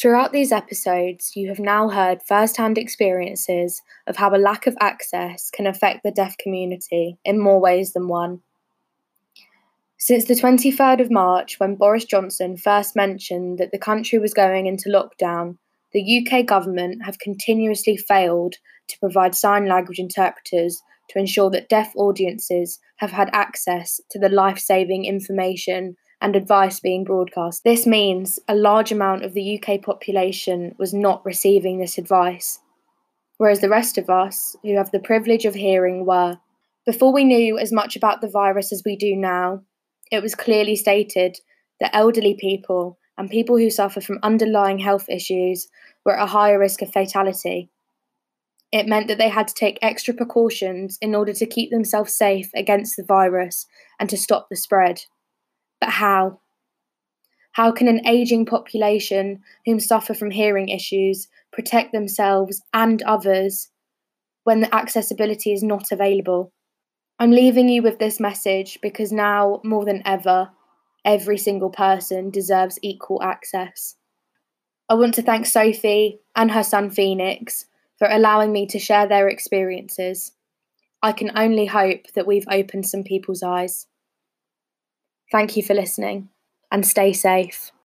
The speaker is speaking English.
Throughout these episodes, you have now heard first hand experiences of how a lack of access can affect the deaf community in more ways than one. Since the 23rd of March, when Boris Johnson first mentioned that the country was going into lockdown, the UK government have continuously failed to provide sign language interpreters to ensure that deaf audiences have had access to the life saving information and advice being broadcast. This means a large amount of the UK population was not receiving this advice, whereas the rest of us, who have the privilege of hearing, were. Before we knew as much about the virus as we do now, it was clearly stated that elderly people and people who suffer from underlying health issues were at a higher risk of fatality. It meant that they had to take extra precautions in order to keep themselves safe against the virus and to stop the spread. But how? How can an ageing population whom suffer from hearing issues protect themselves and others when the accessibility is not available? I'm leaving you with this message because now, more than ever, every single person deserves equal access. I want to thank Sophie and her son Phoenix for allowing me to share their experiences. I can only hope that we've opened some people's eyes. Thank you for listening and stay safe.